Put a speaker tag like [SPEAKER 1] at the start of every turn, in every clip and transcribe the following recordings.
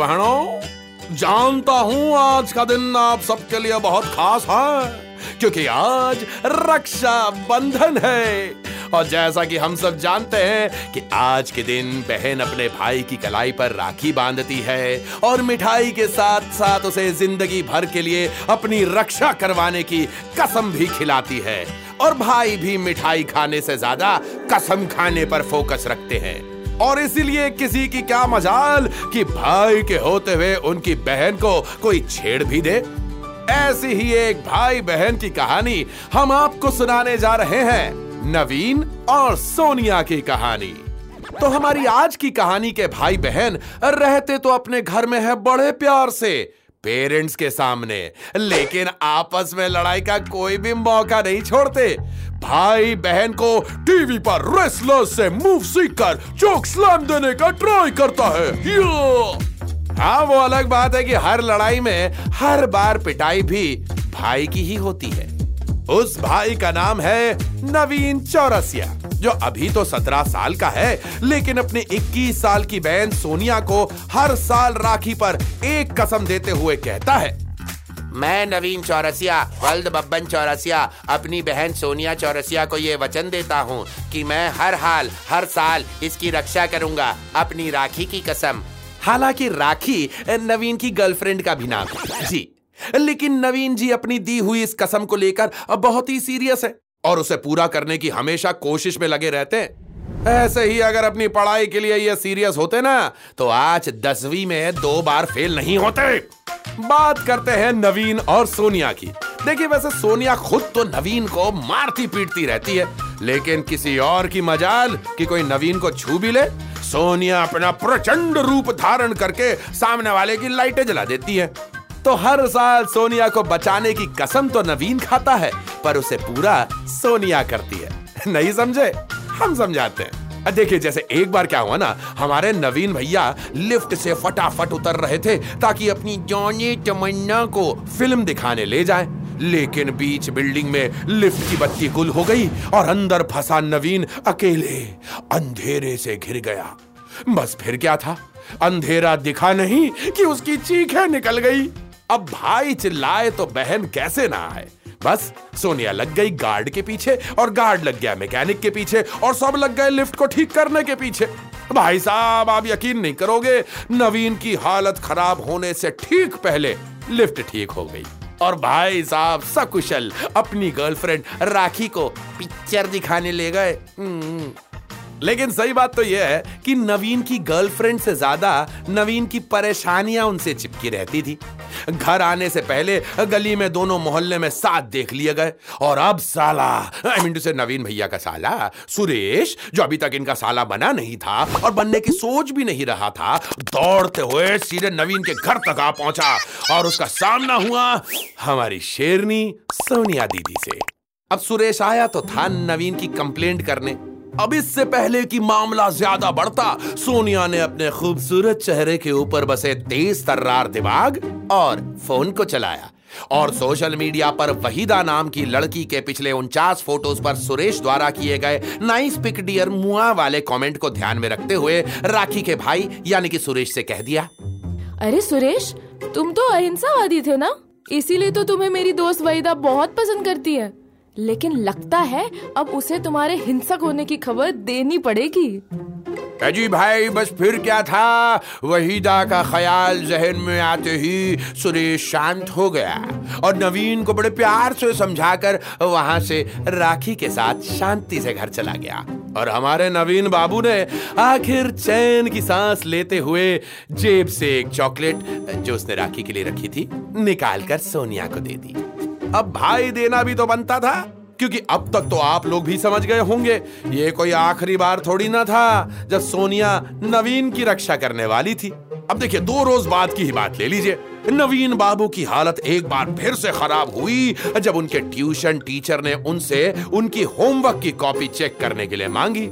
[SPEAKER 1] बहनों, जानता हूँ आज का दिन आप सबके लिए बहुत खास है, क्योंकि आज रक्षा बंधन है। और जैसा कि हम सब जानते हैं कि आज के दिन बहन अपने भाई की कलाई पर राखी बांधती है और मिठाई के साथ साथ उसे ज़िंदगी भर के लिए अपनी रक्षा करवाने की कसम भी खिलाती है। और भाई भी मिठाई खाने से ज़्यादा कसम खाने पर फोकस रखते हैं। और इसीलिए किसी की क्या मजाल कि भाई के होते हुए उनकी बहन को कोई छेड़ भी दे? ऐसी ही एक भाई बहन की कहानी हम आपको सुनाने जा रहे हैं, नवीन और सोनिया की कहानी। तो हमारी आज की कहानी के भाई बहन रहते तो अपने घर में है बड़े प्यार से पेरेंट्स के सामने। लेकिन आपस में लड़ाई का कोई भी मौका नहीं छोड़ते। भाई बहन को टीवी पर रेसलर से मूव सीख कर चौक स्लैम देने का ट्राई करता है। हाँ वो अलग बात है कि हर लड़ाई में हर बार पिटाई भी भाई की ही होती है। उस भाई का नाम है नवीन चौरसिया। जो अभी तो सत्रह साल का है, लेकिन अपने 21 साल की बहन सोनिया को हर साल राखी पर एक कसम देते हुए कहता है।
[SPEAKER 2] मैं नवीन चौरसिया वल्द बब्बन चौरसिया, अपनी बहन सोनिया चौरसिया को ये वचन देता हूँ कि मैं हर हाल, हर साल इसकी रक्षा करूँगा, अपनी राखी की कसम।
[SPEAKER 1] हालाँकि राखी नवीन की गर्लफ्रेंड का भी नाम जी। लेकिन नवीन जी अपनी दी हुई इस कसम को लेकर बहुत ही सीरियस है। और उसे पूरा करने की हमेशा कोशिश में लगे रहते हैं। ऐसे ही अगर अपनी पढ़ाई के लिए ये सीरियस होते ना तो आज दसवीं में दो बार फेल नहीं होते। बात करते हैं नवीन और सोनिया की। देखिए, वैसे सोनिया खुद तो नवीन को मारती पीटती रहती है, लेकिन किसी और की मजाल कि कोई नवीन को छू भी ले, सोनिया अपना प्रचंड रूप धारण करके सामने वाले की लाइटें जला देती है। तो हर साल सोनिया को बचाने की कसम तो नवीन खाता है पर उसे पूरा सोनिया करती है। नहीं समझे? हम समझाते हैं। देखिए, जैसे एक बार क्या हुआ ना, हमारे नवीन भैया लिफ्ट से फटाफट उतर रहे थे ताकि अपनी जौनी तमन्ना को फ़िल्म दिखाने ले जाए। लेकिन बीच बिल्डिंग में लिफ्ट की बत्ती गुल हो गई और अंदर फंसा नवीन अकेले, अंधेरे से घिर गया। बस फिर क्या था? अंधेरा दिखा नहीं कि उसकी चीखें निकल गई। अब भाई चिल्लाए तो बहन कैसे ना आए? बस, सोनिया लग गई गार्ड के पीछे और गार्ड लग गया मैकेनिक के पीछे और सब लग गए लिफ्ट को ठीक करने के पीछे। भाई साहब, आप यकीन नहीं करोगे, नवीन की हालत खराब होने से ठीक पहले लिफ्ट ठीक हो गई। और भाई साहब, सकुशल अपनी गर्लफ्रेंड राखी को पिक्चर दिखाने ले गए। हम्म। लेकिन सही बात तो यह है कि नवीन की गर्लफ्रेंड से ज़्यादा नवीन की परेशानियाँ उनसे चिपकी रहती थी। घर आने से पहले गली में दोनों मोहल्ले में साथ देख लिए गए। और अब साला, आई मीन से नवीन भैया का साला, सुरेश, जो अभी तक इनका साला बना नहीं था और बनने की सोच भी नहीं रहा था, दौड़ते हुए सीधे नवीन के घर तक आ पहुँचा। और उसका सामना हुआ हमारी शेरनी सोनिया दीदी से। अब सुरेश आया तो था नवीन की कंप्लेंट करने। अब इससे पहले कि मामला ज़्यादा बढ़ता, सोनिया ने अपने खूबसूरत चेहरे के ऊपर बसे तेज तर्रार दिमाग और फ़ोन को चलाया। और सोशल मीडिया पर वहीदा नाम की लड़की के पिछले उनचास फ़ोटोज़ पर सुरेश द्वारा किए गए नाइस पिक डियर मुआ वाले कमेंट को ध्यान में रखते हुए राखी के भाई, यानी कि सुरेश से कह दिया,
[SPEAKER 3] अरे सुरेश, तुम तो अहिंसावादी थे ना? इसीलिए तो तुम्हें मेरी दोस्त वहीदा बहुत पसंद करती है। लेकिन लगता है अब उसे तुम्हारे हिंसक होने की खबर देनी पड़ेगी।
[SPEAKER 1] जी भाई, बस फिर क्या था? वहीदा का ख्याल जहन में आते ही सुरेश शांत हो गया और नवीन को बड़े प्यार से समझाकर वहाँ से राखी के साथ शांति से घर चला गया। और हमारे नवीन बाबू ने आखिर चैन की सांस लेते हुए जेब से एक चॉकलेट, जो उसने राखी के लिए रखी थी, निकालकर सोनिया को दे दी। अब भाई देना भी तो बनता था, क्योंकि अब तक तो आप लोग भी समझ गए होंगे, ये कोई आखिरी बार थोड़ी ना था जब सोनिया नवीन की रक्षा करने वाली थी। अब देखिए, दो रोज बाद की ही बात ले लीजिए। नवीन बाबू की हालत एक बार फिर से खराब हुई, जब उनके ट्यूशन टीचर ने उनसे उनकी होमवर्क की कॉपी चेक करने के लिए मांगी।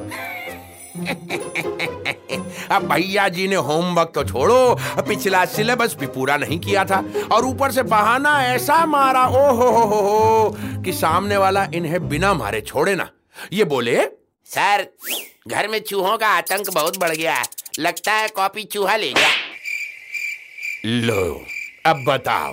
[SPEAKER 2] अब भैया जी ने होमवर्क तो छोड़ो। पिछला सिलेबस भी पूरा नहीं किया था। और ऊपर से बहाना ऐसा मारा ओ हो हो हो, हो कि सामने वाला इन्हें बिना मारे छोड़े ना। ये बोले सर घर में चूहों का आतंक बहुत बढ़ गया है। लगता है कॉपी चूहा ले गया।
[SPEAKER 1] लो अब बताओ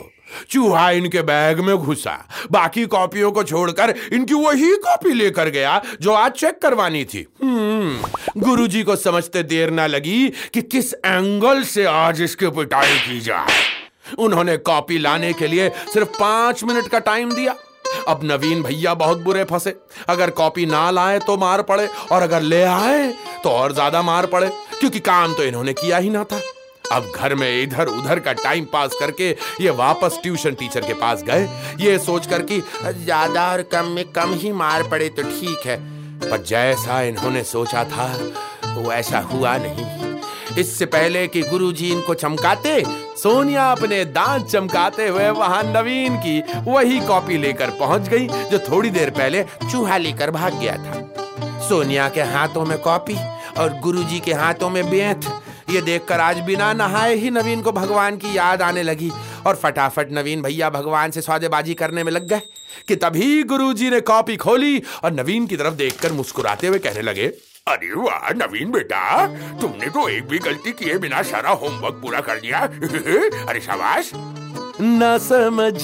[SPEAKER 1] चूहा इनके बैग में घुसा। बाकी कॉपियों को छोड़कर इनकी वही कॉपी लेकर गया जो आज चेक करवानी थी। हम्म, गुरुजी को समझते देर ना लगी कि किस एंगल से आज इसकी पिटाई की जाए। उन्होंने कॉपी लाने के लिए सिर्फ़ पाँच मिनट का टाइम दिया। अब नवीन भैया बहुत बुरे फंसे। अगर कॉपी ना लाए तो मार पड़े और अगर ले आए तो और ज़्यादा मार पड़े क्योंकि काम तो इन्होंने किया ही ना था। अब घर में इधर उधर का टाइम पास करके ये वापस ट्यूशन टीचर के पास गए। ये सोचकर कि
[SPEAKER 2] ज़्यादा और कम में कम ही मार पड़े तो ठीक है।
[SPEAKER 1] पर जैसा इन्होंने सोचा था, वो ऐसा हुआ नहीं। इससे पहले कि गुरुजी इनको चमकाते, सोनिया अपने दांत चमकाते हुए वहाँ नवीन की वही कॉपी लेकर पहुँच गई, जो थोड़ी देर पहले चूहा लेकर भाग गया था। सोनिया के हाथों में कॉपी और गुरुजी के हाथों में बेंत ये देखकर आज बिना नहाए ही नवीन को भगवान की याद आने लगी। और फटाफट नवीन भैया भगवान से सौदेबाजी करने में लग गए कि तभी गुरुजी ने कॉपी खोली और नवीन की तरफ़ देखकर मुस्कुराते हुए कहने लगे,
[SPEAKER 4] अरे वाह, नवीन बेटा, तुमने तो एक भी गलती किए बिना सारा होमवर्क पूरा कर लिया अरे शाबाश।
[SPEAKER 1] न समझ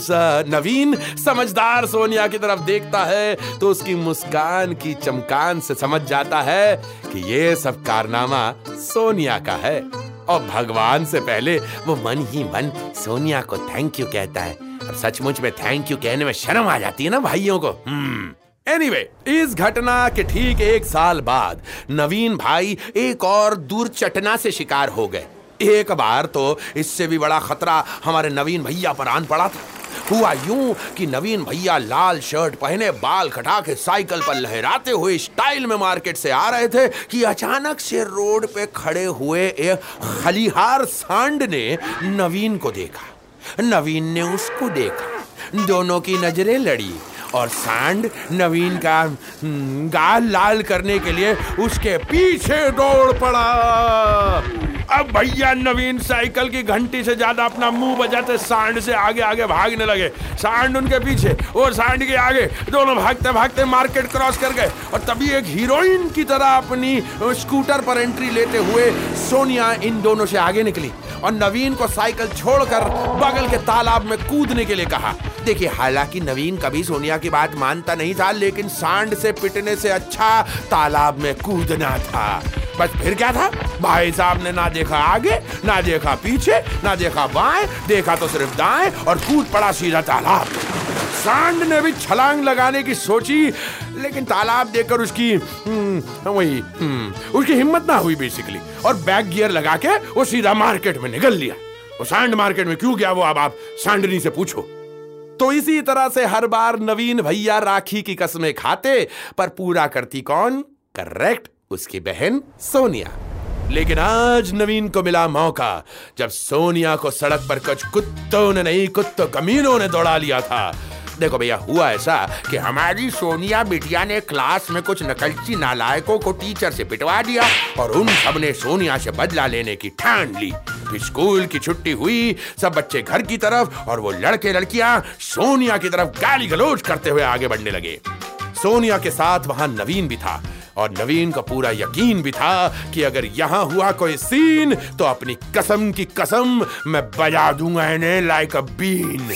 [SPEAKER 1] सा नवीन समझदार सोनिया की तरफ़ देखता है तो उसकी मुस्कान की चमकान से समझ जाता है कि ये सब कारनामा सोनिया का है। और भगवान से पहले वो मन ही मन सोनिया को थैंक यू कहता है। अब सचमुच में थैंक यू कहने में शर्म आ जाती है ना भाइयों को? हम्म। एनीवे anyway, इस घटना के ठीक एक साल बाद नवीन भाई एक और दुर्चटना से शिकार हो गए। एक बार तो इससे भी बड़ा खतरा हमारे नवीन भैया पर आन पड़ा था। हुआ यूँ कि नवीन भैया लाल शर्ट पहने बाल कटा के साइकिल पर लहराते हुए स्टाइल में मार्केट से आ रहे थे कि अचानक से रोड पे खड़े हुए एक खलिहार सांड ने नवीन को देखा। नवीन ने उसको देखा। दोनों की नज़रें लड़ी और सांड नवीन का हम्म, गाल लाल करने के लिए उसके पीछे दौड़ पड़ा। अब भैया नवीन साइकिल की घंटी से ज़्यादा अपना मुँह बजाते सांड से आगे आगे भागने लगे। सांड उनके पीछे और सांड के आगे। दोनों भागते भागते मार्केट क्रॉस कर गए और तभी एक हीरोइन की तरह अपनी स्कूटर पर एंट्री लेते हुए सोनिया इन दोनों से आगे निकली और नवीन को साइकिल छोड़कर बगल के तालाब में कूदने के लिए कहा। देखिए, हालाँकि नवीन कभी सोनिया की बात मानता नहीं था, लेकिन सांड से पिटने से अच्छा तालाब में कूदना था। बस फिर क्या था? भाई साहब ने ना देखा आगे ना देखा पीछे ना देखा बाएँ देखा तो सिर्फ़ दाएँ और कूद पड़ा सीधा तालाब। सांड ने भी छलांग लगाने की सोची लेकिन तालाब देखकर उसकी हम्म, वही हम्म, उसकी हिम्मत ना हुई बेसिकली और बैक गियर लगा के वो सीधा मार्केट में निकल लिया। वो सांड मार्केट में क्यों गया वो अब आप सांडनी से पूछो। तो इसी तरह से हर बार नवीन भैया राखी की कस्में खाते पर पूरा करती कौन? करेक्ट उसकी बहन सोनिया। लेकिन आज नवीन को मिला मौका, जब सोनिया को सड़क पर कुछ कुत्तों ने नहीं, कुत्तों कमीनों ने दौड़ा लिया था। देखो भैया, हुआ ऐसा कि हमारी सोनिया बिटिया ने क्लास में कुछ नकलची नालायकों को टीचर से पिटवा दिया और उन सबने सोनिया से बदला लेने की ठान ली। फिर स्कूल की छुट्टी हुई, सब बच्चे घर की तरफ़ और वो लड़के लड़कियाँ सोनिया की तरफ़ गाली गलोच करते हुए आगे बढ़ने लगे। सोनिया के साथ वहाँ नवीन भी था। और नवीन को पूरा यकीन भी था कि अगर यहाँ हुआ कोई सीन तो अपनी कसम की कसम मैं बजा दूँगा इन्हें लाइक अ बीन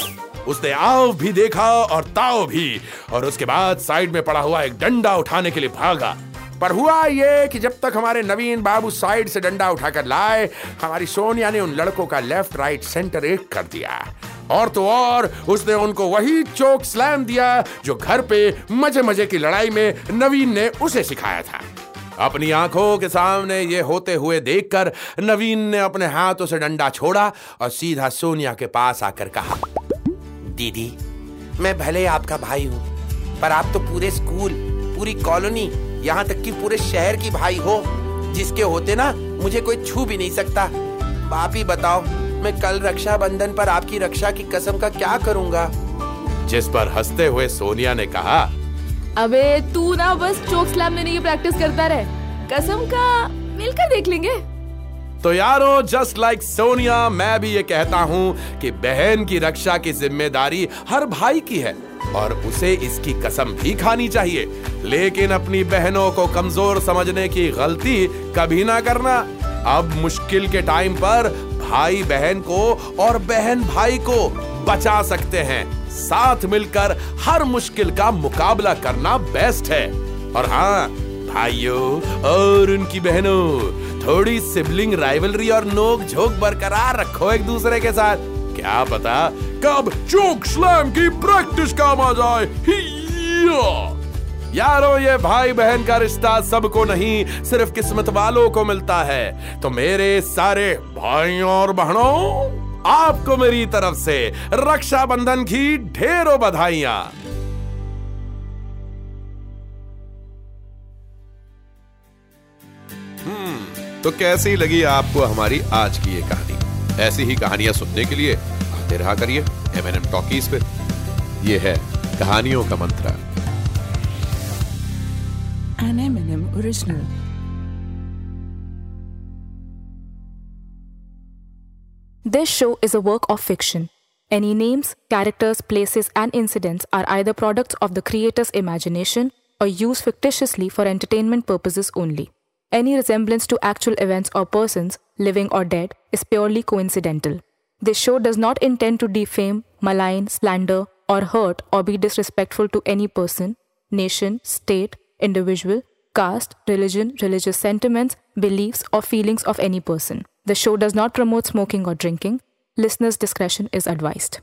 [SPEAKER 1] उसने आव भी देखा और ताव भी, और उसके बाद साइड में पड़ा हुआ एक डंडा उठाने के लिए भागा। पर हुआ ये कि जब तक हमारे नवीन बाबू साइड से डंडा उठाकर लाए, हमारी सोनिया ने उन लड़कों का लेफ़्ट राइट सेंटर एक कर दिया। और तो और, उसने उनको वही चोक स्लैम दिया जो घर पे मज़े मज़े की लड़ाई में नवीन ने उसे सिखाया था। अपनी आँखों के सामने ये होते हुए देखकर नवीन ने अपने हाथों से डंडा छोड़ा और सीधा सोनिया के पास आकर कहा,
[SPEAKER 2] दीदी, मैं भले आपका भाई हूँ, पर आप तो पूरे स्कूल, पूरी कॉलोनी यहाँ तक कि पूरे शहर की भाई हो जिसके होते ना मुझे कोई छू भी नहीं सकता। आप ही बताओ मैं कल रक्षाबंधन पर आपकी रक्षा की कसम का क्या करूँगा?
[SPEAKER 1] जिस पर हँसते हुए सोनिया ने कहा
[SPEAKER 3] अबे तू ना बस चोक स्लैम लेने की प्रैक्टिस करता रहे। कसम का मिलकर देख लेंगे।
[SPEAKER 1] तो यारो जस्ट लाइक सोनिया मैं भी ये कहता हूँ कि बहन की रक्षा की ज़िम्मेदारी हर भाई की है। और उसे इसकी कसम भी खानी चाहिए। लेकिन अपनी बहनों को कमज़ोर समझने की गलती कभी ना करना। अब मुश्किल के टाइम पर भाई बहन को और बहन भाई को बचा सकते हैं। साथ मिलकर हर मुश्किल का मुकाबला करना बेस्ट है। और हाँ भाइयों और उनकी बहनों, थोड़ी सिबलिंग राइवलरी और नोक झोंक बरकरार रखो एक दूसरे के साथ। क्या पता कब चोक स्लैम की प्रैक्टिस काम आ जाए यारो, ये भाई बहन का रिश्ता सबको नहीं, सिर्फ़ किस्मत वालों को मिलता है। तो मेरे सारे भाइयों और बहनों, आपको मेरी तरफ़ से रक्षाबंधन की ढेरों बधाइयाँ। तो कैसी लगी आपको हमारी आज की ये कहानी? ऐसी ही कहानियाँ सुनने के लिए आते रहा करिए एम एन एम टॉकीज पे ये है कहानियों का मंत्र
[SPEAKER 3] M&M original.
[SPEAKER 5] This show is a work of fiction. Any names, characters, places, and incidents are either products of the creator's imagination or used fictitiously for entertainment purposes only. Any resemblance to actual events or persons, living or dead, is purely coincidental. This show does not intend to defame, malign, slander, or hurt or be disrespectful to any person, nation, state, individual, caste, religion, religious sentiments, beliefs, or feelings of any person. The show does not promote smoking or drinking. Listeners' discretion is advised.